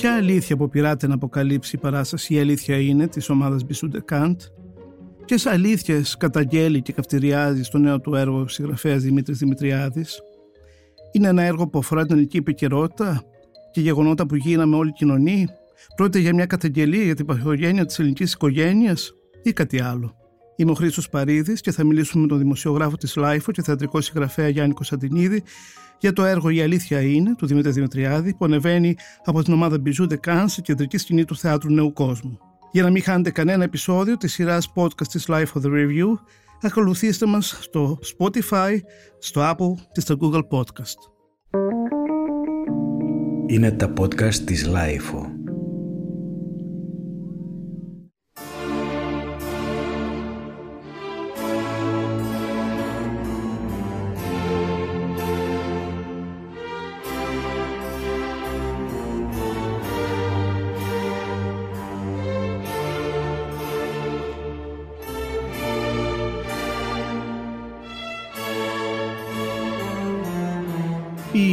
Ποια αλήθεια αποπειράται να αποκαλύψει η παράσταση «Η αλήθεια είναι» της ομάδας Bijoux de Kant, ποιες αλήθειες καταγγέλλει και καυτηριάζει στο νέο του έργο συγγραφέας Δημήτρης Δημητριάδης; Είναι ένα έργο που αφορά την ελληνική επικαιρότητα και γεγονότα που γίναμε όλοι κοινωνοί; Πρόκειται για μια καταγγελία για την παθογένεια της ελληνικής οικογένειας ή κάτι άλλο; Είμαι ο Χρήστος Παρίδης και θα μιλήσουμε με τον δημοσιογράφο της LiFO και θεατρικό συγγραφέα Γιάννη Κωνσταντινίδη για το έργο Η Αλήθεια είναι του Δημήτρη Δημητριάδη που ανεβαίνει από την ομάδα Μπιζού Καν στη κεντρική σκηνή του Θεάτρου Νέου Κόσμου. Για να μην χάνετε κανένα επεισόδιο της σειράς podcast της Life of the Review, ακολουθήστε μας στο Spotify, στο Apple και στο Google Podcast. Είναι τα podcast της Life.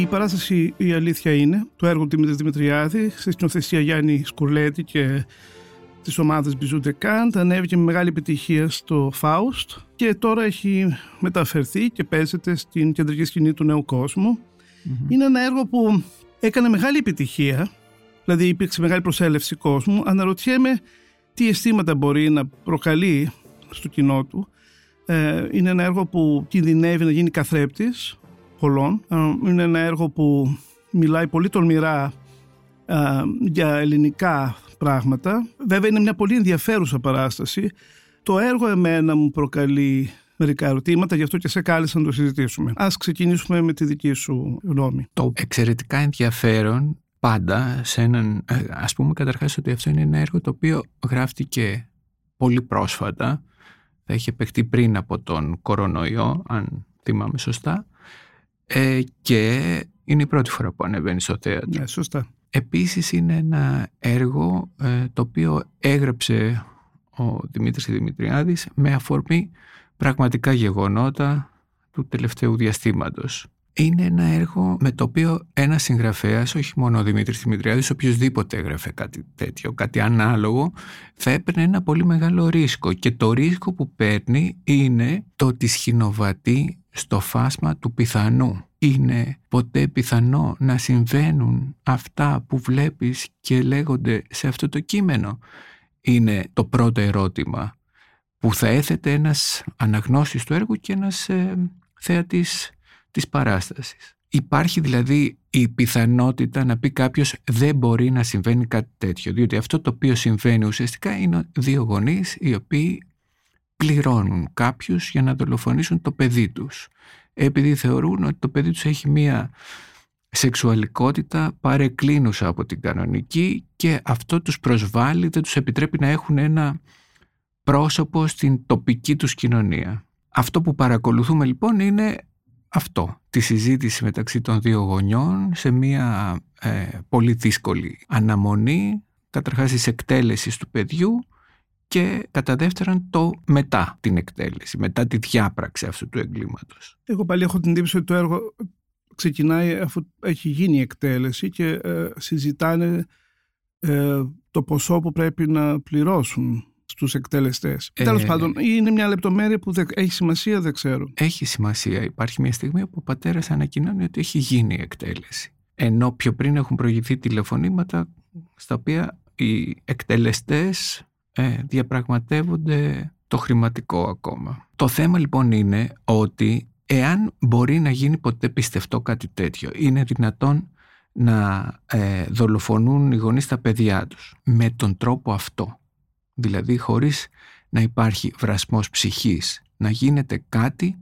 Παράσταση «Η αλήθεια είναι» το έργο του Δημήτρης Δημητριάδη στη σκηνοθεσία Γιάννη Σκουρλέτη και της ομάδας Μπιζούντε Καντ ανέβηκε με μεγάλη επιτυχία στο Φάουστ και τώρα έχει μεταφερθεί και παίζεται στην κεντρική σκηνή του νέου Είναι ένα έργο που έκανε μεγάλη επιτυχία, δηλαδή υπήρξε μεγάλη προσέλευση κόσμου. Αναρωτιέμαι τι αισθήματα μπορεί να προκαλεί στο κοινό του. Ε, είναι ένα έργο που κινδυνεύει να γίνει καθρέπτης πολλών. Ε, είναι ένα έργο που μιλάει πολύ τολμηρά ε, για ελληνικά πράγματα. Βέβαια είναι μια πολύ ενδιαφέρουσα παράσταση. Το έργο εμένα μου προκαλεί μερικά ερωτήματα, γι' αυτό και σε κάλεσα να το συζητήσουμε. Ας ξεκινήσουμε με τη δική σου γνώμη. Το εξαιρετικά ενδιαφέρον πάντα σε έναν, ε, ας πούμε καταρχάς ότι αυτό είναι ένα έργο το οποίο γράφτηκε πολύ πρόσφατα, θα είχε παιχτεί πριν από τον κορονοϊό, αν θυμάμαι σωστά, ε, και είναι η πρώτη φορά που ανεβαίνει στο θέατρο. Ναι, σωστά. Επίσης είναι ένα έργο ε, το οποίο έγραψε ο Δημήτρης Δημητριάδης με αφορμή πραγματικά γεγονότα του τελευταίου διαστήματος. Είναι ένα έργο με το οποίο ένας συγγραφέας, όχι μόνο ο Δημήτρης Δημητριάδης, οποιοδήποτε έγραφε κάτι τέτοιο, κάτι ανάλογο, θα έπαιρνε ένα πολύ μεγάλο ρίσκο. Και το ρίσκο που παίρνει είναι το ότι σχηνοβατεί στο φάσμα του πιθανού. Είναι ποτέ πιθανό να συμβαίνουν αυτά που βλέπεις και λέγονται σε αυτό το κείμενο. Είναι το πρώτο ερώτημα που θα έθετε ένας αναγνώστης του έργου και ένας ε, θεατής της παράστασης. Υπάρχει δηλαδή η πιθανότητα να πει κάποιος δεν μπορεί να συμβαίνει κάτι τέτοιο, διότι αυτό το οποίο συμβαίνει ουσιαστικά είναι δύο γονείς οι οποίοι πληρώνουν κάποιους για να δολοφονήσουν το παιδί τους επειδή θεωρούν ότι το παιδί τους έχει μία σεξουαλικότητα παρεκκλίνουσα από την κανονική και αυτό τους προσβάλλει, δεν τους επιτρέπει να έχουν ένα πρόσωπο στην τοπική τους κοινωνία. Αυτό που παρακολουθούμε λοιπόν είναι αυτό, τη συζήτηση μεταξύ των δύο γονιών σε μια ε, πολύ δύσκολη αναμονή καταρχάς της εκτέλεσης του παιδιού και κατά δεύτερον το μετά την εκτέλεση, μετά τη διάπραξη αυτού του εγκλήματος. Εγώ πάλι έχω την εντύπωση ότι το έργο ξεκινάει αφού έχει γίνει η εκτέλεση και ε, συζητάνε ε, το ποσό που πρέπει να πληρώσουν στους εκτελεστές. Ε, Τέλος πάντων, είναι μια λεπτομέρεια που έχει σημασία, δεν ξέρω. Έχει σημασία. Υπάρχει μια στιγμή που ο πατέρας ανακοινώνει ότι έχει γίνει η εκτέλεση. Ενώ πιο πριν έχουν προηγηθεί τηλεφωνήματα στα οποία οι εκτελεστές ε, διαπραγματεύονται το χρηματικό ακόμα. Το θέμα λοιπόν είναι ότι εάν μπορεί να γίνει ποτέ πιστευτό κάτι τέτοιο, είναι δυνατόν να ε, δολοφονούν οι γονείς τα παιδιά τους με τον τρόπο αυτό. Δηλαδή χωρίς να υπάρχει βρασμός ψυχής, να γίνεται κάτι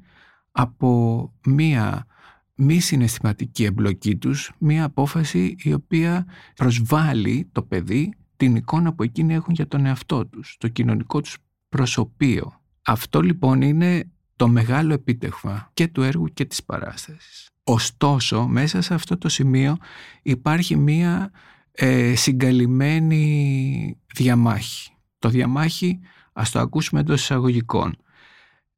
από μία μη συναισθηματική εμπλοκή τους, μία απόφαση η οποία προσβάλλει το παιδί την εικόνα που εκείνοι έχουν για τον εαυτό τους, το κοινωνικό τους προσωπείο. Αυτό λοιπόν είναι το μεγάλο επίτευγμα και του έργου και της παράστασης. Ωστόσο, μέσα σε αυτό το σημείο υπάρχει μία ε, συγκαλυμμένη διαμάχη. Το διαμάχη, ας το ακούσουμε εντός εισαγωγικών,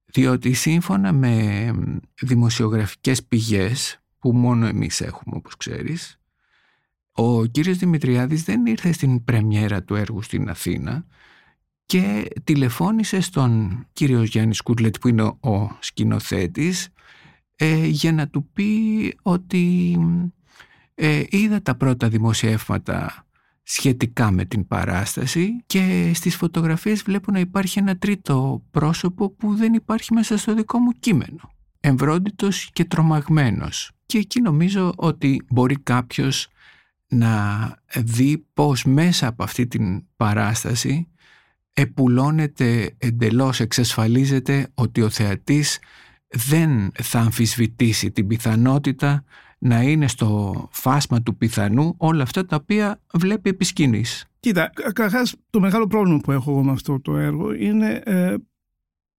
διότι σύμφωνα με δημοσιογραφικές πηγές, που μόνο εμείς έχουμε όπως ξέρεις, Ο κύριος Δημητριάδης δεν ήρθε στην πρεμιέρα του έργου στην Αθήνα και τηλεφώνησε στον κύριο Γιάννης Σκούρλετ που είναι ο σκηνοθέτης ε, για να του πει ότι ε, είδα τα πρώτα δημοσιεύματα σχετικά με την παράσταση και στις φωτογραφίες βλέπω να υπάρχει ένα τρίτο πρόσωπο που δεν υπάρχει μέσα στο δικό μου κείμενο. Εμβρόντιτος και τρομαγμένος. Και εκεί νομίζω ότι μπορεί κάποιος να δει πως μέσα από αυτή την παράσταση επουλώνεται εντελώς, εξασφαλίζεται ότι ο θεατής δεν θα αμφισβητήσει την πιθανότητα να είναι στο φάσμα του πιθανού όλα αυτά τα οποία βλέπει επί σκηνής. Κοίτα, καταρχάς το μεγάλο πρόβλημα που έχω εγώ με αυτό το έργο είναι ε,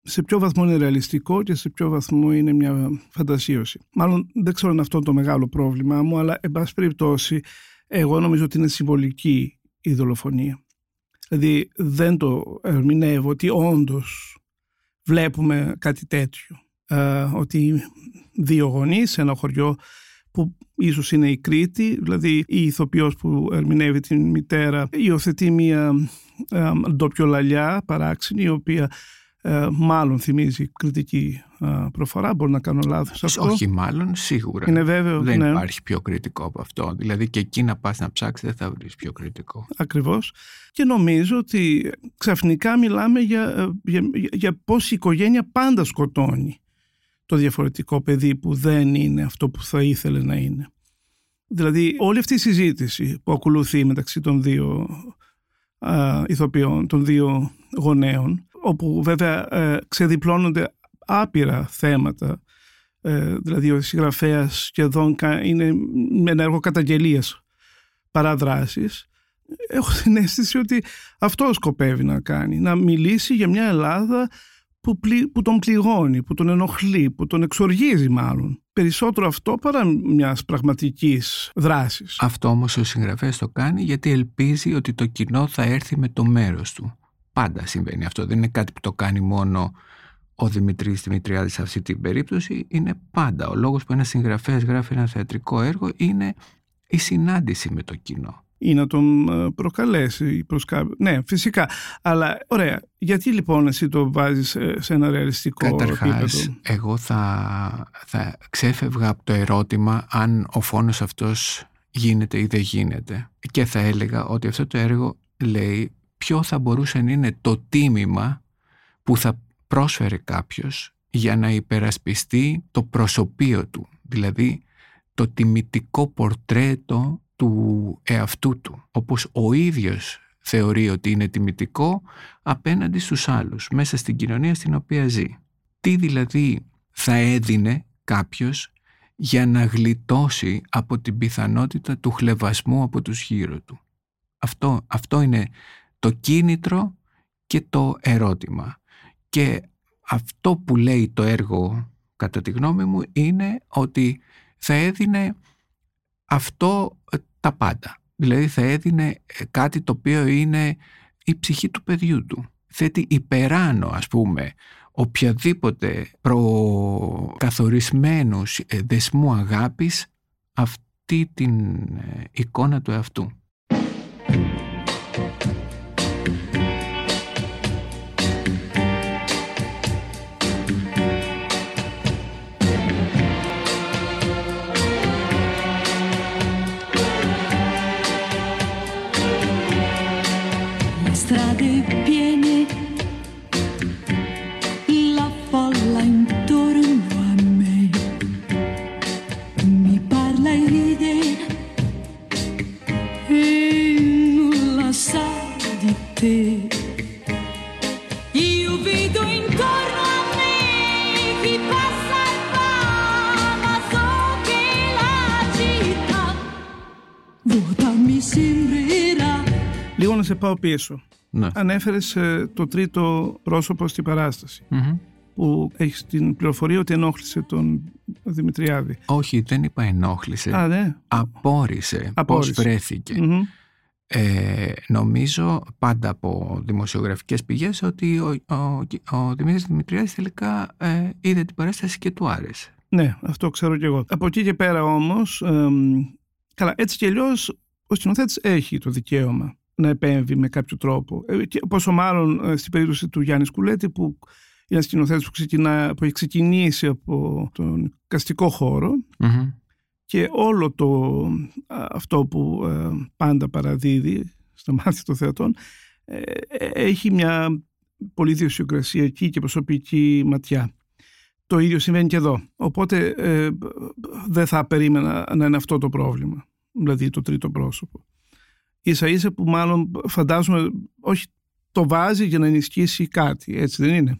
σε ποιο βαθμό είναι ρεαλιστικό και σε ποιο βαθμό είναι μια φαντασίωση. Μάλλον δεν ξέρω αν αυτό το μεγάλο πρόβλημά μου, αλλά εν πάση περιπτώσει εγώ νομίζω ότι είναι συμβολική η δολοφονία. Δηλαδή δεν το ερμηνεύω ότι όντως βλέπουμε κάτι τέτοιο. Ε, ότι δύο γονείς σε ένα χωριό που ίσως είναι η Κρήτη, δηλαδή η ηθοποιός που ερμηνεύει την μητέρα υιοθετεί μια ε, ντόπιο λαλιά παράξενη η οποία ε, μάλλον θυμίζει κριτική ε, προφορά, μπορεί να κάνω λάθος αυτό. Όχι μάλλον, σίγουρα. Είναι βέβαιο, δεν ναι. υπάρχει πιο κριτικό από αυτό. Δηλαδή και εκεί να πας να ψάξεις δεν θα βρεις πιο κριτικό. Ακριβώς. Και νομίζω ότι ξαφνικά μιλάμε για, ε, για, για πώς η οικογένεια πάντα σκοτώνει το διαφορετικό παιδί που δεν είναι αυτό που θα ήθελε να είναι. Δηλαδή όλη αυτή η συζήτηση που ακολουθεί μεταξύ των δύο α, ηθοποιών, των δύο γονέων, όπου βέβαια ε, ξεδιπλώνονται άπειρα θέματα, ε, δηλαδή ο συγγραφέας σχεδόν είναι με ένα έργο καταγγελίας παρά δράσης, έχω την αίσθηση ότι αυτό σκοπεύει να κάνει, να μιλήσει για μια Ελλάδα που, που τον πληγώνει, που τον ενοχλεί, που τον εξοργίζει μάλλον. Περισσότερο αυτό παρά μιας πραγματικής δράσης. Αυτό όμως ο συγγραφέας το κάνει γιατί ελπίζει ότι το κοινό θα έρθει με το μέρος του. Πάντα συμβαίνει αυτό. Δεν είναι κάτι που το κάνει μόνο ο Δημητρής Δημητριάδης σε αυτή την περίπτωση. Είναι πάντα. Ο λόγος που ένας συγγραφέας γράφει ένα θεατρικό έργο είναι η συνάντηση με το κοινό ή να τον ε, προκαλέσει προς κάποιο. Ναι, φυσικά. Αλλά ωραία, γιατί λοιπόν εσύ το βάζεις σε ένα ρεαλιστικό Καταρχάς, επίπεδο; εγώ θα, θα ξέφευγα από το ερώτημα αν ο φόνος αυτός γίνεται ή δεν γίνεται. Και θα έλεγα ότι αυτό το έργο λέει ποιο θα μπορούσε να είναι το τίμημα που θα πρόσφερε κάποιος για να υπερασπιστεί το προσωπείο του. Δηλαδή το τιμητικό πορτρέτο του εαυτού του, όπως ο ίδιος θεωρεί ότι είναι τιμητικό απέναντι στους άλλους, μέσα στην κοινωνία στην οποία ζει. Τι δηλαδή θα έδινε κάποιος για να γλιτώσει από την πιθανότητα του χλεβασμού από τους γύρω του; Αυτό, αυτό είναι το κίνητρο και το ερώτημα. Και αυτό που λέει το έργο κατά τη γνώμη μου είναι ότι θα έδινε αυτό τα πάντα. Δηλαδή θα έδινε ε, κάτι το οποίο είναι η ψυχή του παιδιού του. Θέτει υπεράνω ας πούμε οποιαδήποτε προκαθορισμένους ε, δεσμού αγάπης αυτή την ε, εικόνα του εαυτού. Πάω πίσω. Ναι. Ανέφερες ε, το τρίτο πρόσωπο στην παρασταση που έχεις την πληροφορία ότι ενόχλησε τον Δημητριάδη. Όχι, δεν είπα ενόχλησε. Α, ναι. Απόρρισε, πώς βρέθηκε. Ε, νομίζω πάντα από δημοσιογραφικές πηγές ότι ο, ο, ο Δημήτρης Δημητριάδης τελικά ε, είδε την παράσταση και του άρεσε. Ναι, αυτό ξέρω κι εγώ. Από εκεί και πέρα όμως, καλά, έτσι κι αλλιώς ο σκηνοθέτης έχει το δικαίωμα να επέμβει με κάποιο τρόπο. Ε, και πόσο μάλλον ε, στην περίπτωση του Γιάννη Σκουλέτη που είναι ένας σκηνοθέτης που, που έχει ξεκινήσει από τον καστικό και όλο το αυτό που ε, πάντα παραδίδει στα μάτια των θεατών έχει μια πολύ διοσιοκρασιακή και προσωπική ματιά. Το ίδιο συμβαίνει και εδώ. Οπότε δεν θα περίμενα να είναι αυτό το πρόβλημα. Δηλαδή το τρίτο πρόσωπο ίσα ίσα που μάλλον φαντάζομαι όχι το βάζει για να ενισχύσει κάτι, έτσι δεν είναι;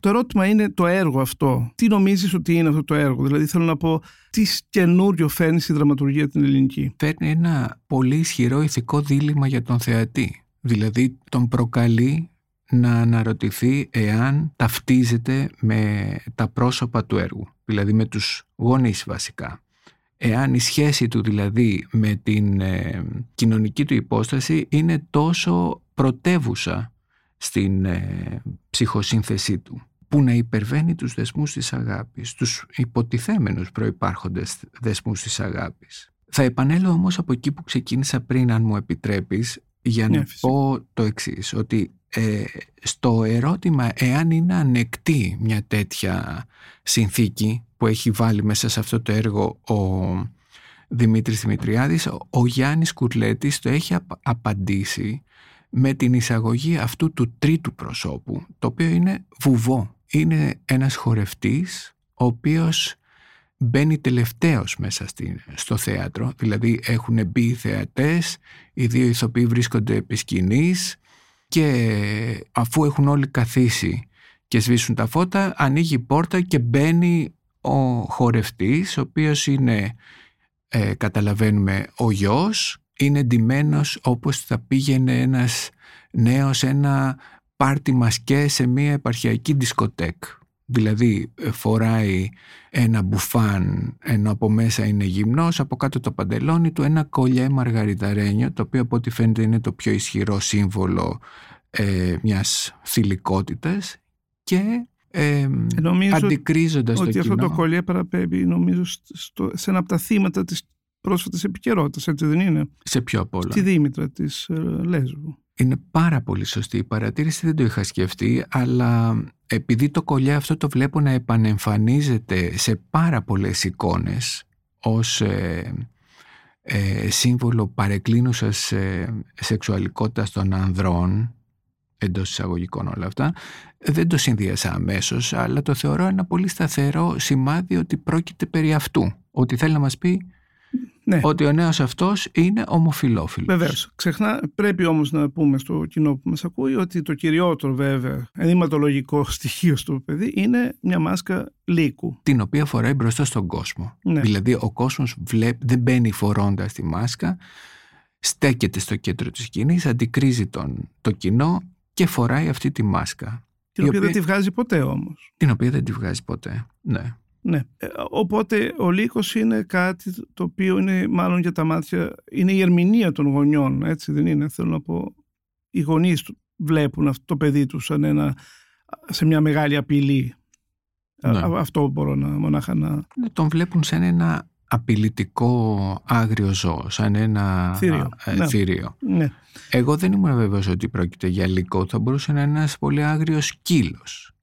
Το ερώτημα είναι το έργο αυτό. Τι νομίζεις ότι είναι αυτό το έργο, δηλαδή θέλω να πω τι καινούριο φέρνει στη δραματουργία την ελληνική; Φέρνει ένα πολύ ισχυρό ηθικό δίλημα για τον θεατή. Δηλαδή τον προκαλεί να αναρωτηθεί εάν ταυτίζεται με τα πρόσωπα του έργου, δηλαδή με τους γονείς βασικά εάν η σχέση του δηλαδή με την ε, κοινωνική του υπόσταση είναι τόσο πρωτεύουσα στην ε, ψυχοσύνθεσή του που να υπερβαίνει τους δεσμούς της αγάπης, τους υποτιθέμενους προϋπάρχοντες δεσμούς της αγάπης. Θα επανέλθω όμως από εκεί που ξεκίνησα πριν, αν μου επιτρέπεις, για να ναι, πω το εξής, ότι ε, στο ερώτημα εάν είναι ανεκτή μια τέτοια συνθήκη που έχει βάλει μέσα σε αυτό το έργο ο Δημήτρης Δημητριάδης, ο Γιάννης Κουρλέτης το έχει απαντήσει με την εισαγωγή αυτού του τρίτου προσώπου, το οποίο είναι βουβό. Είναι ένας χορευτής, ο οποίος μπαίνει τελευταίος μέσα στο θέατρο, δηλαδή έχουν μπει οι θεατές, οι δύο ηθοποιοί βρίσκονται επί σκηνής και αφού έχουν όλοι καθίσει και σβήσουν τα φώτα, ανοίγει η πόρτα και μπαίνει ο χορευτής, ο οποίος είναι, ε, καταλαβαίνουμε, ο γιος, είναι ντυμένος όπως θα πήγαινε ένας νέος ένα πάρτι μασκέ σε μια επαρχιακή δισκοτέκ. Δηλαδή ε, φοράει ένα μπουφάν ενώ από μέσα είναι γυμνός, από κάτω το παντελόνι του ένα κολλιέ μαργαριταρένιο το οποίο από ό,τι φαίνεται είναι το πιο ισχυρό σύμβολο ε, μιας θηλυκότητας και ε, νομίζω αντικρίζοντας ότι το αυτό το κολλιέ παραπέμπει νομίζω στο, σε ένα από τα θύματα της πρόσφατης επικαιρότητας, έτσι δεν είναι; Σε ποιο απ' όλα. Στη Δήμητρα της ε, Λέσβου. Είναι πάρα πολύ σωστή η παρατήρηση, δεν το είχα σκεφτεί, αλλά επειδή το κολλιέ αυτό το βλέπω να επανεμφανίζεται σε πάρα πολλές εικόνες ως ε, ε, σύμβολο παρεκκλίνουσας ε, σεξουαλικότητας των ανδρών εντός εισαγωγικών όλα αυτά, δεν το συνδύασα αμέσως, αλλά το θεωρώ ένα πολύ σταθερό σημάδι ότι πρόκειται περί αυτού. Ότι θέλει να μας πει ναι. ότι ο νέος αυτός είναι ομοφιλόφιλος. Βεβαίως. Ξεχνά, πρέπει όμως να πούμε στο κοινό που μας ακούει ότι το κυριότερο βέβαια ενδυματολογικό στοιχείο στο παιδί είναι μια μάσκα λύκου. Την οποία φοράει μπροστά στον κόσμο. Ναι. Δηλαδή ο κόσμος δεν μπαίνει φορώντας τη μάσκα, στέκεται στο κέντρο της σκηνής, αντικρίζει τον, το κοινό και φοράει αυτή τη μάσκα. Την οποία, δεν τη βγάζει ποτέ όμως. Την οποία δεν τη βγάζει ποτέ, ναι. Ναι. Ε, οπότε ο λύκος είναι κάτι το οποίο είναι μάλλον για τα μάτια, είναι η ερμηνεία των γονιών, έτσι δεν είναι; Θέλω να πω, οι γονείς βλέπουν αυτό το παιδί τους σαν ένα, σε μια μεγάλη απειλή. Ναι. Αυτό μπορώ να μονάχα να... Ναι, τον βλέπουν σαν ένα απειλητικό άγριο ζώο, σαν ένα θύριο. Ε, θύριο. Ναι. Εγώ δεν ήμουν βέβαιος ότι πρόκειται για λύκο, θα μπορούσε να είναι ένας πολύ άγριος σκύλος.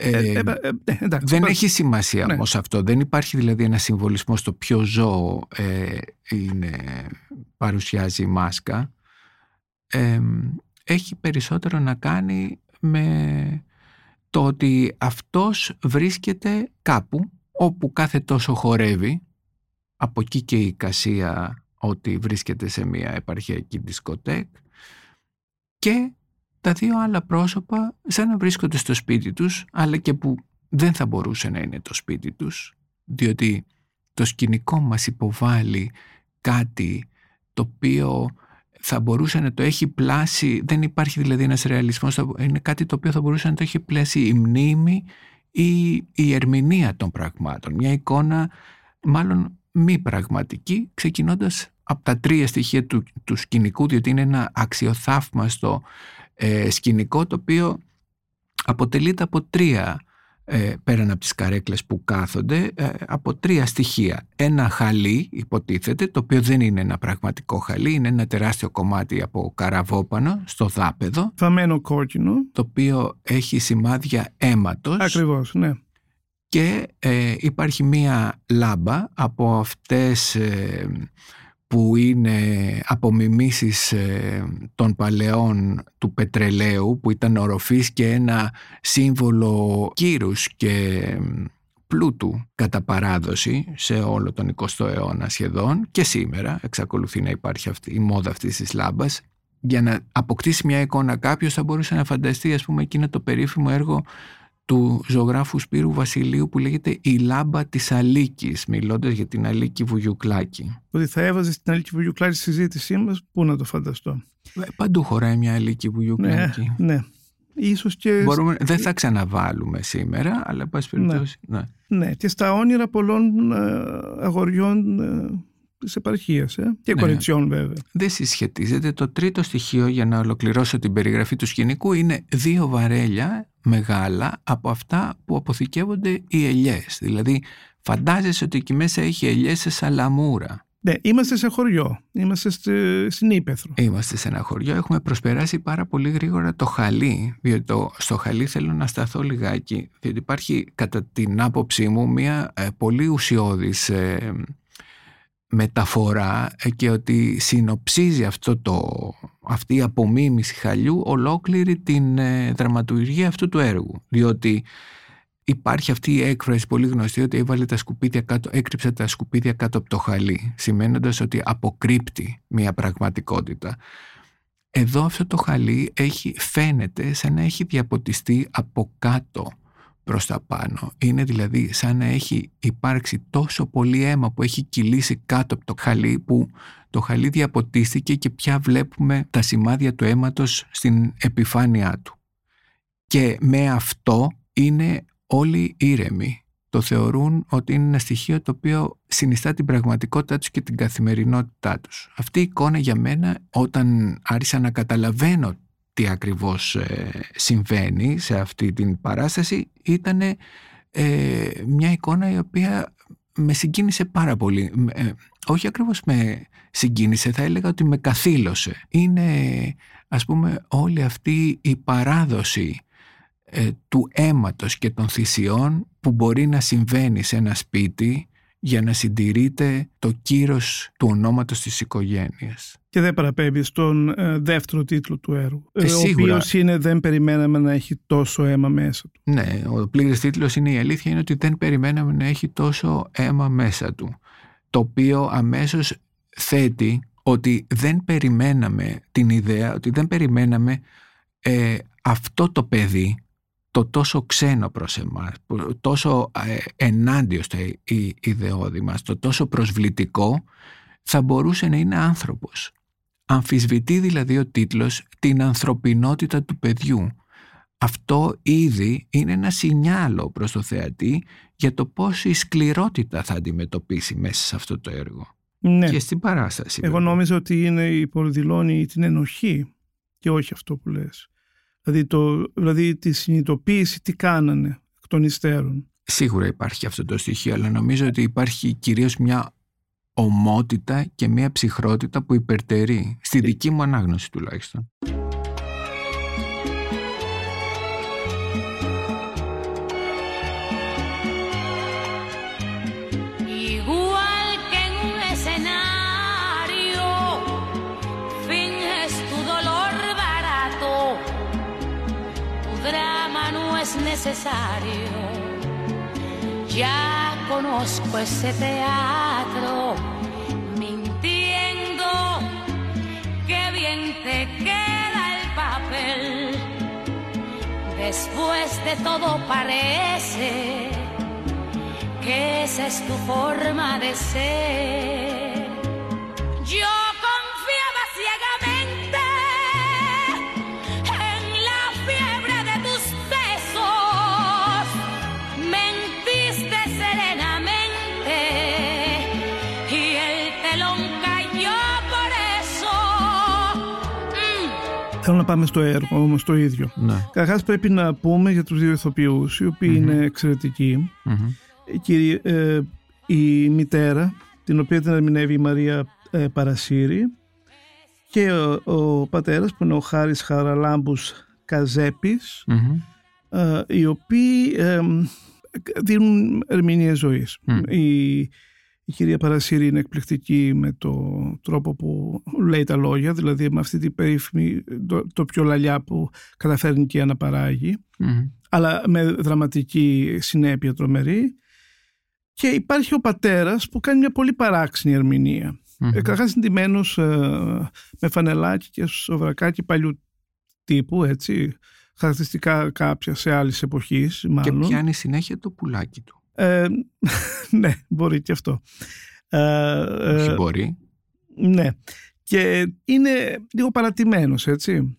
Ε, ε, ε, ε ναι, δεν έχει σημασία ναι. όμως αυτό. Δεν υπάρχει δηλαδή ένα συμβολισμό στο ποιο ζώο είναι, παρουσιάζει η μάσκα. έχει περισσότερο να κάνει με το ότι αυτός βρίσκεται κάπου όπου κάθε τόσο χορεύει από εκεί και η εικασία ότι βρίσκεται σε μια επαρχιακή δισκοτέκ και τα δύο άλλα πρόσωπα σαν να βρίσκονται στο σπίτι τους αλλά και που δεν θα μπορούσε να είναι το σπίτι τους διότι το σκηνικό μας υποβάλλει κάτι το οποίο θα μπορούσε να το έχει πλάσει, δεν υπάρχει δηλαδή ένας ρεαλισμός, είναι κάτι το οποίο θα μπορούσε να το έχει πλάσει η μνήμη ή η ερμηνεία των πραγμάτων. Μια εικόνα μάλλον μη πραγματική, ξεκινώντας από τα τρία στοιχεία του, του σκηνικού, διότι είναι ένα αξιοθαύμαστο ε, σκηνικό το οποίο αποτελείται από τρία ε, πέραν από τις καρέκλες που κάθονται ε, από τρία στοιχεία. Ένα χαλί υποτίθεται, το οποίο δεν είναι ένα πραγματικό χαλί, είναι ένα τεράστιο κομμάτι από καραβόπανο στο δάπεδο. Φαμένο κόκκινο. Το οποίο έχει σημάδια αίματος. Ακριβώς, ναι. Και ε, υπάρχει μία λάμπα από αυτές που είναι απομιμήσεις ε, των παλαιών του πετρελαίου που ήταν οροφής και ένα σύμβολο κύρους και πλούτου κατά παράδοση σε όλο τον 20ο αιώνα σχεδόν και σήμερα εξακολουθεί να υπάρχει αυτή, η μόδα αυτής της λάμπας. Για να αποκτήσει μια εικόνα κάποιος θα μπορούσε να φανταστεί ας πούμε εκείνο το περίφημο έργο του ζωγράφου Σπύρου Βασιλείου που λέγεται «Η λάμπα της Αλίκης» μιλώντας για την Αλίκη Βουγιουκλάκη. Ότι θα έβαζες την Αλίκη Βουγιουκλάκη στη συζήτησή μας, πού να το φανταστώ. Ε, παντού χωράει μια Αλίκη Βουγιουκλάκη. Ναι, ναι. Ίσως και... Μπορούμε, δεν θα ξαναβάλουμε σήμερα, αλλά πάση ναι. περιπτώσει. Ναι. ναι. ναι. και στα όνειρα πολλών ε, αγοριών ε, της επαρχίας ε, και ναι. κοριτσιών βέβαια. Δεν συσχετίζεται. Το τρίτο στοιχείο για να ολοκληρώσω την περιγραφή του σκηνικού είναι δύο βαρέλια μεγάλα από αυτά που αποθηκεύονται οι ελιές. Δηλαδή φαντάζεσαι ότι εκεί μέσα έχει ελιές σε σαλαμούρα. Ναι, είμαστε σε χωριό. Είμαστε στην Ήπεθρο. Είμαστε σε ένα χωριό. Έχουμε προσπεράσει πάρα πολύ γρήγορα το χαλί. Διότι το, στο χαλί θέλω να σταθώ λιγάκι. Διότι υπάρχει κατά την άποψή μου μια ε, πολύ ουσιώδης ε, μεταφορά και ότι συνοψίζει αυτό το, αυτή η απομίμηση χαλιού ολόκληρη την ε, δραματουργία αυτού του έργου. Διότι υπάρχει αυτή η έκφραση πολύ γνωστή ότι έβαλε τα σκουπίδια κάτω, έκρυψε τα σκουπίδια κάτω από το χαλί, σημαίνοντας ότι αποκρύπτει μια πραγματικότητα. Εδώ αυτό το χαλί έχει, φαίνεται σαν να έχει διαποτιστεί από κάτω προς τα πάνω. Είναι δηλαδή σαν να έχει υπάρξει τόσο πολύ αίμα που έχει κυλήσει κάτω από το χαλί που το χαλί διαποτίστηκε και πια βλέπουμε τα σημάδια του αίματος στην επιφάνειά του. Και με αυτό είναι όλοι ήρεμοι. Το θεωρούν ότι είναι ένα στοιχείο το οποίο συνιστά την πραγματικότητά τους και την καθημερινότητά τους. Αυτή η εικόνα για μένα όταν άρχισα να καταλαβαίνω τι ακριβώς ε, συμβαίνει σε αυτή την παράσταση ήταν ε, μια εικόνα η οποία με συγκίνησε πάρα πολύ. Ε, όχι ακριβώς με συγκίνησε, θα έλεγα ότι με καθήλωσε. Είναι ας πούμε όλη αυτή η παράδοση του αίματος και των θυσιών που μπορεί να συμβαίνει σε ένα σπίτι για να συντηρείται το κύρος του ονόματος της οικογένειας. Και δεν παραπέμπει στον ε, δεύτερο τίτλο του έργου, ε, ο οποίος είναι «Δεν περιμέναμε να έχει τόσο αίμα μέσα του». Ναι, ο πλήρης τίτλος είναι η αλήθεια είναι ότι δεν περιμέναμε να έχει τόσο αίμα μέσα του, το οποίο αμέσως θέτει ότι δεν περιμέναμε την ιδέα, ότι δεν περιμέναμε ε, αυτό το παιδί το τόσο ξένο προς εμάς, τόσο ε, ενάντιο στα ιδεώδη μας, το τόσο προσβλητικό, θα μπορούσε να είναι άνθρωπος. Αμφισβητεί δηλαδή ο τίτλος την ανθρωπινότητα του παιδιού. Αυτό ήδη είναι ένα σινιάλο προς το θεατή για το πόση σκληρότητα θα αντιμετωπίσει μέσα σε αυτό το έργο. Ναι. Και στην παράσταση. Εγώ νόμιζα ότι είναι, υποδηλώνει την ενοχή και όχι αυτό που λες. Δηλαδή, το, δηλαδή τη συνειδητοποίηση τι κάνανε εκ των υστέρων. Σίγουρα υπάρχει αυτό το στοιχείο, αλλά νομίζω ότι υπάρχει κυρίως μια ομότητα και μια ψυχρότητα που υπερτερεί, στη δική μου ανάγνωση τουλάχιστον. Ya conozco ese teatro, mintiendo, que bien te queda el papel. Después de todo parece que esa es tu forma de ser. Θέλω να πάμε στο έργο όμως το ίδιο. Ναι. Καταρχάς πρέπει να πούμε για τους δύο ηθοποιούς, οι οποιοι είναι εξαιρετικοί. Μμμ. Η, κυρία- ε, η μητέρα, την οποία την ερμηνεύει η Μαρία ε, Παρασύρη και ο, ο πατέρας που είναι ο Χάρης Χαραλάμπους Καζέπης Μμμ. ε, οι οποίοι ε, δίνουν ερμηνείες ζωής. Μμ. Η, η κυρία Παρασύρη είναι εκπληκτική με το τρόπο που λέει τα λόγια, δηλαδή με αυτή την περίφημη, το, το πιο λαλιά που καταφέρνει και αναπαράγει Μμμ. αλλά με δραματική συνέπεια τρομερή. Και υπάρχει ο πατέρας που κάνει μια πολύ παράξενη ερμηνεία. Μμμ. Ε, Καταρχάς είναι ντυμένος, ε, με φανελάκι και σοβρακάκι παλιού τύπου, έτσι, χαρακτηριστικά κάποια σε άλλης εποχής, Και μάλλον. πιάνει συνέχεια το πουλάκι του. Ε, ναι, μπορεί και αυτό. Ε, ε, Όχι μπορεί. ναι. Και είναι λίγο παρατημένος, έτσι.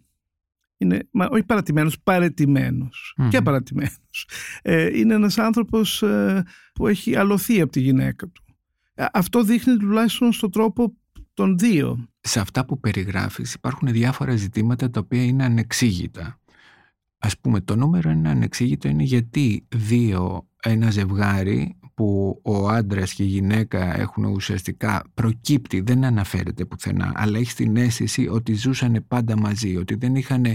Είναι, μα, όχι παρατημένος, παρετημένος. Μμμ. Και παρατημένος. Ε, είναι ένας άνθρωπος ε, που έχει αλωθεί από τη γυναίκα του. Ε, αυτό δείχνει τουλάχιστον στον τρόπο των δύο. σε αυτά που περιγράφεις υπάρχουν διάφορα ζητήματα τα οποία είναι ανεξήγητα. Ας πούμε το νούμερο ένα ανεξήγητο είναι γιατί δύο, ένα ζευγάρι που ο άντρας και η γυναίκα έχουν ουσιαστικά προκύπτει, δεν αναφέρεται πουθενά, αλλά έχει την αίσθηση ότι ζούσαν πάντα μαζί, ότι δεν είχαν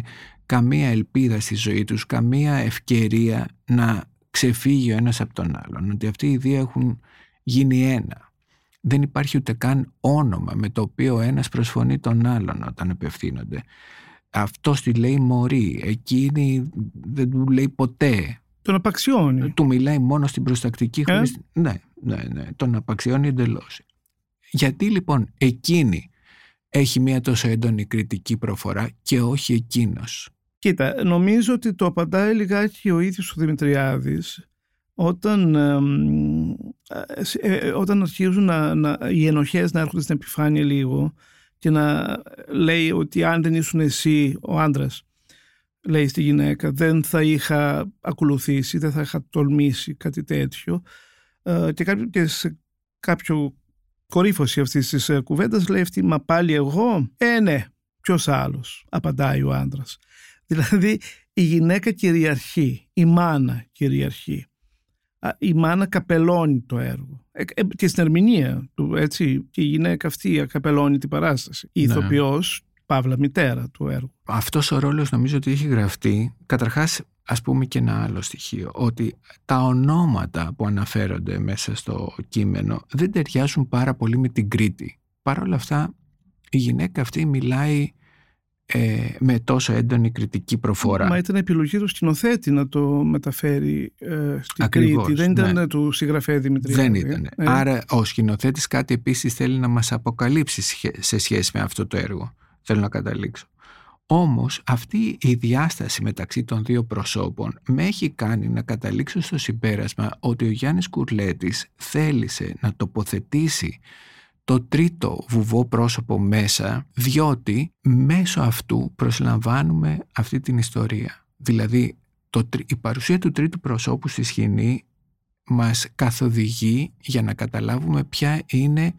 καμία ελπίδα στη ζωή τους, καμία ευκαιρία να ξεφύγει ο ένας από τον άλλον, ότι αυτοί οι δύο έχουν γίνει ένα δεν υπάρχει ούτε καν όνομα με το οποίο ο ένας προσφωνεί τον άλλον όταν απευθύνονται. Αυτό τη λέει μωρή, εκείνη δεν του λέει ποτέ. Τον απαξιώνει. Του μιλάει μόνο στην προστακτική Ε; χωρίς... Ναι, ναι, ναι, τον απαξιώνει εντελώς. Γιατί λοιπόν εκείνη έχει μια τόσο έντονη κριτική προφορά και όχι εκείνος; Κοίτα, νομίζω ότι το απαντάει λιγάκι ο ίδιος ο Δημητριάδης όταν, εμ, ε, ε, όταν αρχίζουν να, να, οι ενοχές να έρχονται στην επιφάνεια λίγο και να λέει ότι αν δεν ήσουν εσύ ο άντρας λέει στη γυναίκα δεν θα είχα ακολουθήσει, δεν θα είχα τολμήσει κάτι τέτοιο Ε, και, κάποιο, και σε κάποιο κορύφωση αυτής της ε, κουβέντας λέει αυτή μα πάλι εγώ ε ναι ποιος άλλος απαντάει ο άντρας. Δηλαδή η γυναίκα κυριαρχεί η μάνα κυριαρχεί. Α, η μάνα καπελώνει το έργο. Ε, ε, και στην ερμηνεία του έτσι και η γυναίκα αυτή καπελώνει την παράσταση. Η Ναι. ηθοποιός παύλα μητέρα του έργου Αυτός ο ρόλος νομίζω ότι έχει γραφτεί καταρχάς ας πούμε και ένα άλλο στοιχείο ότι τα ονόματα που αναφέρονται μέσα στο κείμενο δεν ταιριάζουν πάρα πολύ με την Κρήτη. Παρ' όλα αυτά η γυναίκα αυτή μιλάει ε, με τόσο έντονη κριτική προφορά. Μα ήταν επιλογή του σκηνοθέτη να το μεταφέρει ε, στην Ακριβώς, Κρήτη. Δεν ήταν ναι. του συγγραφέα Δημητριάδη. Δεν ήταν. Ε, Άρα ο σκηνοθέτης κάτι επίσης θέλει να μας αποκαλύψει σχέ- σε σχέση με αυτό το έργο. Θέλω να καταλήξω. Όμως αυτή η διάσταση μεταξύ των δύο προσώπων με έχει κάνει να καταλήξω στο συμπέρασμα ότι ο Γιάννης Κουρλέτης θέλησε να τοποθετήσει το τρίτο βουβό πρόσωπο μέσα διότι μέσω αυτού προσλαμβάνουμε αυτή την ιστορία. Δηλαδή το, τρι- η παρουσία του τρίτου προσώπου στη σκηνή μας καθοδηγεί για να καταλάβουμε ποια είναι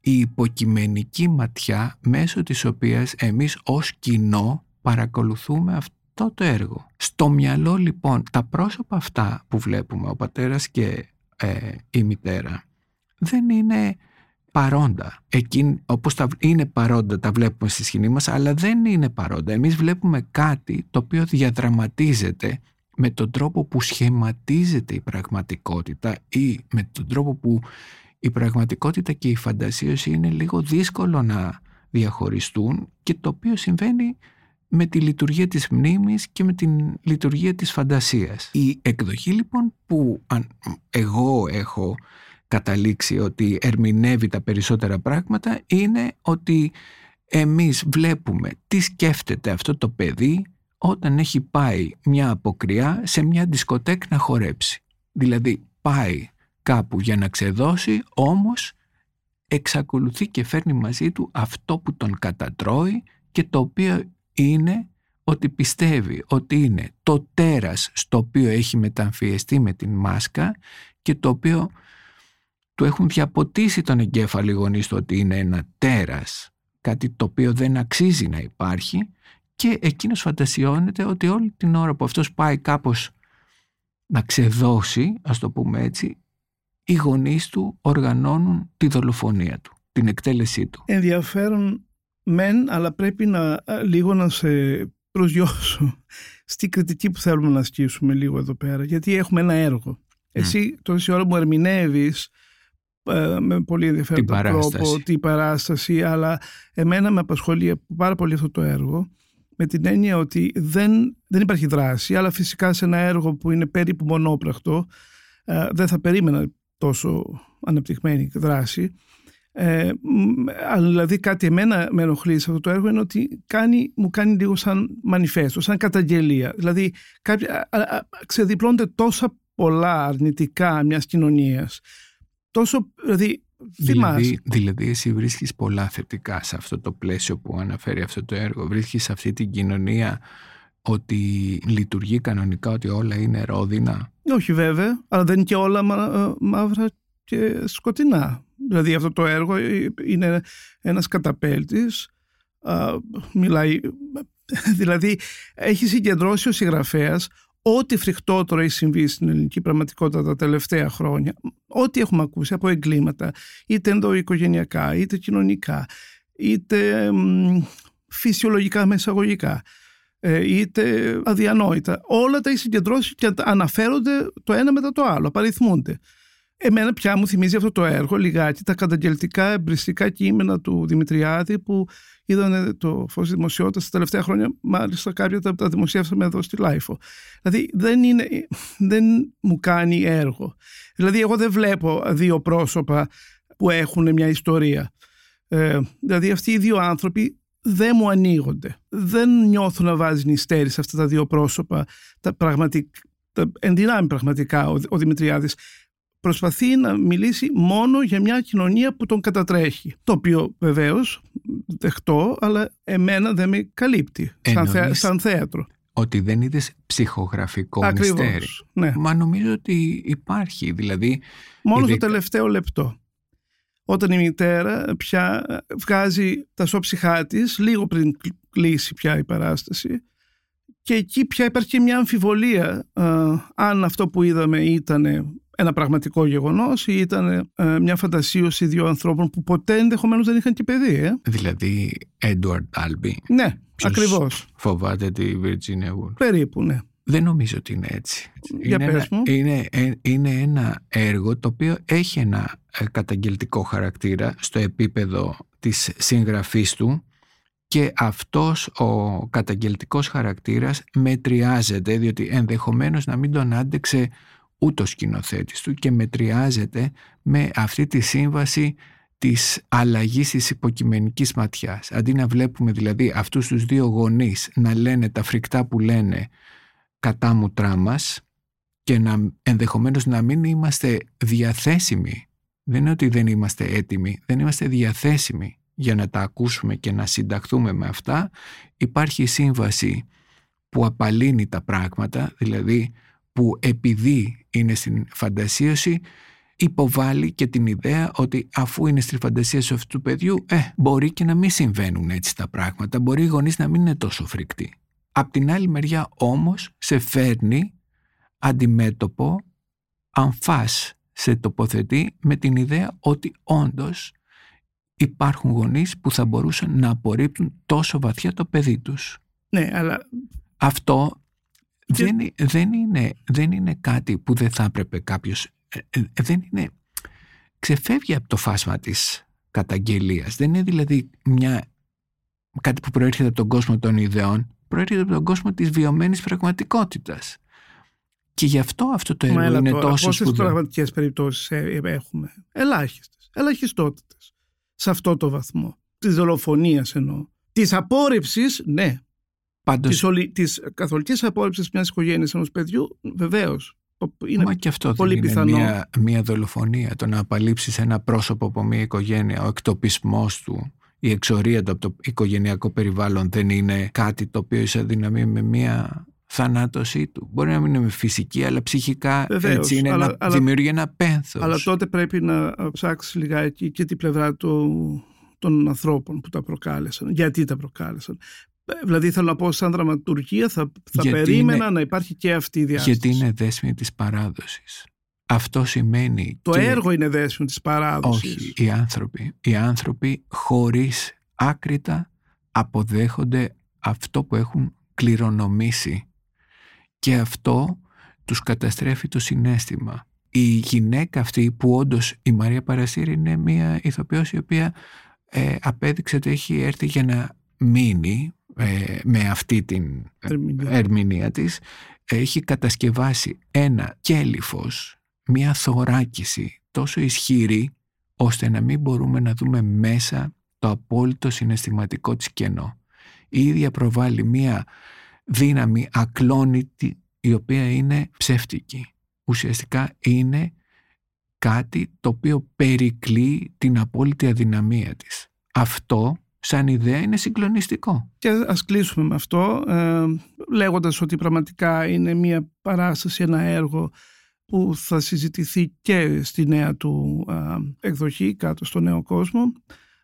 η υποκειμενική ματιά μέσω της οποίας εμείς ως κοινό παρακολουθούμε αυτό το έργο. Στο μυαλό λοιπόν τα πρόσωπα αυτά που βλέπουμε, ο πατέρας και ε, η μητέρα, δεν είναι παρόντα. Εκείνη, όπως τα, είναι παρόντα τα βλέπουμε στη σκηνή μας, αλλά δεν είναι παρόντα. Εμείς βλέπουμε κάτι το οποίο διαδραματίζεται με τον τρόπο που σχηματίζεται η πραγματικότητα ή με τον τρόπο που η πραγματικότητα και η φαντασίωση είναι λίγο δύσκολο να διαχωριστούν και το οποίο συμβαίνει με τη λειτουργία της μνήμης και με την λειτουργία της φαντασίας. Η εκδοχή λοιπόν που αν, εγώ έχω καταλήξει ότι ερμηνεύει τα περισσότερα πράγματα είναι ότι εμείς βλέπουμε τι σκέφτεται αυτό το παιδί όταν έχει πάει μια αποκριά σε μια δισκοτέκ να χορέψει. Δηλαδή πάει κάπου για να ξεδώσει, όμως εξακολουθεί και φέρνει μαζί του αυτό που τον κατατρώει και το οποίο είναι ότι πιστεύει ότι είναι το τέρας στο οποίο έχει μεταμφιεστεί με την μάσκα και το οποίο του έχουν διαποτίσει τον εγκέφαλο οι γονείς του ότι είναι ένα τέρας, κάτι το οποίο δεν αξίζει να υπάρχει και εκείνος φαντασιώνεται ότι όλη την ώρα που αυτός πάει κάπως να ξεδώσει, ας το πούμε έτσι, οι γονείς του οργανώνουν τη δολοφονία του, την εκτέλεσή του. Ενδιαφέρον μεν, αλλά πρέπει να λίγο να σε προσγειώσω στη κριτική που θέλουμε να ασκήσουμε λίγο εδώ πέρα, γιατί έχουμε ένα έργο. Εσύ τόση ώρα μου ερμηνεύεις ε, με πολύ ενδιαφέροντα τρόπο την παράσταση, αλλά εμένα με απασχολεί πάρα πολύ αυτό το έργο με την έννοια ότι δεν, δεν υπάρχει δράση, αλλά φυσικά σε ένα έργο που είναι περίπου μονόπρακτο ε, δεν θα περίμενα τόσο αναπτυγμένη δράση. Ε, αλλά δηλαδή κάτι εμένα με ενοχλεί σε αυτό το έργο είναι ότι κάνει, μου κάνει λίγο σαν μανιφέστο, σαν καταγγελία. Δηλαδή κάποια, ξεδιπλώνται τόσα πολλά αρνητικά μιας κοινωνίας. Τόσο, δηλαδή Δηλαδή, δηλαδή εσύ βρίσκεις πολλά θετικά σε αυτό το πλαίσιο που αναφέρει αυτό το έργο. Βρίσκεις σε αυτή την κοινωνία ότι λειτουργεί κανονικά, ότι όλα είναι ρόδινα. Όχι βέβαια, αλλά δεν είναι και όλα ε, μαύρα και σκοτεινά. Δηλαδή αυτό το έργο είναι ένας καταπέλτης, μιλάει, δηλαδή έχει συγκεντρώσει ο συγγραφέας ό,τι φρικτότερο έχει συμβεί στην ελληνική πραγματικότητα τα τελευταία χρόνια, ό,τι έχουμε ακούσει από εγκλήματα, είτε ενδοοικογενειακά, είτε κοινωνικά, είτε φυσιολογικά μεσαγωγικά, ε, είτε αδιανόητα. Όλα τα έχει συγκεντρώσει και αναφέρονται το ένα μετά το άλλο, απαριθμούνται. Εμένα πια μου θυμίζει αυτό το έργο λιγάκι τα καταγγελτικά εμπριστικά κείμενα του Δημητριάδη που είδαν το φως της δημοσιότητας τα τελευταία χρόνια μάλιστα κάποια τα, τα δημοσιεύσαμε εδώ στη LiFO. Δηλαδή δεν, είναι, δεν μου κάνει έργο. Δηλαδή εγώ δεν βλέπω δύο πρόσωπα που έχουν μια ιστορία. Ε, δηλαδή αυτοί οι δύο άνθρωποι δεν μου ανοίγονται. Δεν νιώθω να βάζει νυστέρι σε αυτά τα δύο πρόσωπα τα πραγματικά τα εν δυνάμει πραγματικά ο, ο Δημητριάδης προσπαθεί να μιλήσει μόνο για μια κοινωνία που τον κατατρέχει. Το οποίο βεβαίως δεχτώ, αλλά εμένα δεν με καλύπτει σαν, σαν θέατρο. Ότι δεν είδες ψυχογραφικό Ακριβώς, μυστέρι. Ναι. Μα νομίζω ότι υπάρχει. Δηλαδή, μόνο στο τελευταίο λεπτό. Όταν η μητέρα πια βγάζει τα σώψυχά της, λίγο πριν κλείσει πια η παράσταση, και εκεί πια υπάρχει μια αμφιβολία αν αυτό που είδαμε ήταν ένα πραγματικό γεγονός ή ήταν ε, μια φαντασίωση δύο ανθρώπων που ποτέ ενδεχομένως δεν είχαν και παιδί. Ε; Δηλαδή, Έντουαρντ Άλμπι. Ναι, ακριβώς. Φοβάται τη Virginia Woolf; Περίπου, ναι. Δεν νομίζω ότι είναι έτσι. Για είναι, πες ένα, είναι, ε, είναι ένα έργο το οποίο έχει ένα ε, καταγγελτικό χαρακτήρα στο επίπεδο της συγγραφής του και αυτός ο καταγγελτικός χαρακτήρας μετριάζεται διότι ενδεχομένως να μην τον άντεξε ούτε ο σκηνοθέτης του και μετριάζεται με αυτή τη σύμβαση της αλλαγής της υποκειμενικής ματιάς. Αντί να βλέπουμε δηλαδή αυτούς τους δύο γονείς να λένε τα φρικτά που λένε κατά μουτρά μας και να, ενδεχομένως να μην είμαστε διαθέσιμοι. Δεν είναι ότι δεν είμαστε έτοιμοι, δεν είμαστε διαθέσιμοι για να τα ακούσουμε και να συνταχθούμε με αυτά. Υπάρχει σύμβαση που απαλύνει τα πράγματα, δηλαδή που επειδή είναι στην φαντασίωση υποβάλλει και την ιδέα ότι αφού είναι στη φαντασίωση αυτού του παιδιού ε, μπορεί και να μην συμβαίνουν έτσι τα πράγματα, μπορεί οι γονείς να μην είναι τόσο φρικτοί. Απ' την άλλη μεριά όμως σε φέρνει αντιμέτωπο αν φας σε τοποθετεί με την ιδέα ότι όντως υπάρχουν γονείς που θα μπορούσαν να απορρίπτουν τόσο βαθιά το παιδί τους. Ναι, αλλά... Αυτό δεν, δεν, είναι, δεν είναι κάτι που δεν θα έπρεπε κάποιος... Ε, ε, δεν είναι... Ξεφεύγει από το φάσμα της καταγγελίας. Δεν είναι δηλαδή μια, κάτι που προέρχεται από τον κόσμο των ιδεών, προέρχεται από τον κόσμο της βιωμένης πραγματικότητας. Και γι' αυτό αυτό το έργο είναι τώρα, τόσο σπουδαίο. Πόσες πραγματικές περιπτώσεις ε, έχουμε; Ελάχιστες. Ελαχιστότητες. Σε αυτό το βαθμό. Της δολοφονίας εννοώ. Της απόρριψης, ναι, Πάντως... Της, ολι... της καθολικής απόρριψης μιας οικογένειας ενός παιδιού, βεβαίως. Είναι Μα και αυτό πολύ δεν πιθανό. είναι μια, μια δολοφονία. Το να απαλείψεις ένα πρόσωπο από μια οικογένεια, ο εκτοπισμός του, η εξορία του από το οικογενειακό περιβάλλον δεν είναι κάτι το οποίο ισοδυναμεί με μια θανάτωσή του. Μπορεί να μην είναι φυσική, αλλά ψυχικά Βεβαίως, έτσι είναι, αλλά, να δημιουργεί ένα πένθος. Αλλά τότε πρέπει να ψάξεις λιγάκι και την πλευρά του, των ανθρώπων που τα προκάλεσαν. Γιατί τα προκάλεσαν Δηλαδή θέλω να πω σαν δραματουργία θα, θα Γιατί περίμενα είναι- να υπάρχει και αυτή η διάσταση. Γιατί είναι δέσμη της παράδοσης. Αυτό σημαίνει Το και- έργο είναι δέσμιο της παράδοσης. Όχι, οι άνθρωποι. Οι άνθρωποι χωρίς άκρητα αποδέχονται αυτό που έχουν κληρονομήσει και αυτό τους καταστρέφει το συνέστημα. Η γυναίκα αυτή που όντως η Μαρία Παρασύρη είναι μια ηθοποιός η οποία ε, απέδειξε ότι έχει έρθει για να μείνει ε, με αυτή την Ερμηνεία. ερμηνεία της έχει κατασκευάσει ένα κέλυφος, μια θωράκιση τόσο ισχυρή ώστε να μην μπορούμε να δούμε μέσα το απόλυτο συναισθηματικό της κενό. Η ίδια προβάλλει μια δύναμη ακλόνητη η οποία είναι ψεύτικη. Ουσιαστικά είναι κάτι το οποίο περικλεί την απόλυτη αδυναμία της. Αυτό σαν ιδέα είναι συγκλονιστικό. Και ας κλείσουμε με αυτό, ε, λέγοντας ότι πραγματικά είναι μια παράσταση, ένα έργο που θα συζητηθεί και στη νέα του α, εκδοχή κάτω στο νέο κόσμο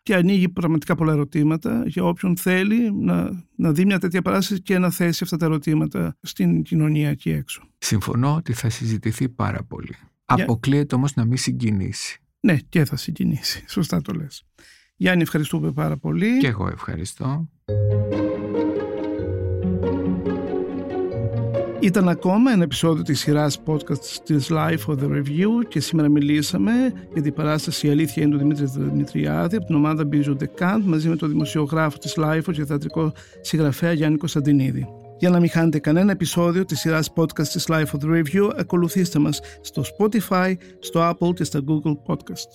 και ανοίγει πραγματικά πολλά ερωτήματα για όποιον θέλει να, να δει μια τέτοια παράσταση και να θέσει αυτά τα ερωτήματα στην κοινωνία εκεί έξω. Συμφωνώ ότι θα συζητηθεί πάρα πολύ. Αποκλείεται όμως να μην συγκινήσει. Ναι, και θα συγκινήσει. Σωστά το λες. Γιάννη, ευχαριστούμε πάρα πολύ. Και εγώ ευχαριστώ. Ήταν ακόμα ένα επεισόδιο της σειράς podcast της Life of the Review και σήμερα μιλήσαμε για την παράσταση «Η αλήθεια είναι του Δημήτρη Δημητριάδη» από την ομάδα Bijou de Kant μαζί με τον δημοσιογράφο της Life και θεατρικό συγγραφέα Γιάννη Κωνσταντινίδη. Για να μην χάνετε κανένα επεισόδιο της σειράς podcast της Life of the Review, ακολουθήστε μας στο Spotify, στο Apple και στα Google Podcast.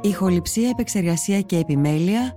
Ηχοληψία, επεξεργασία και επιμέλεια,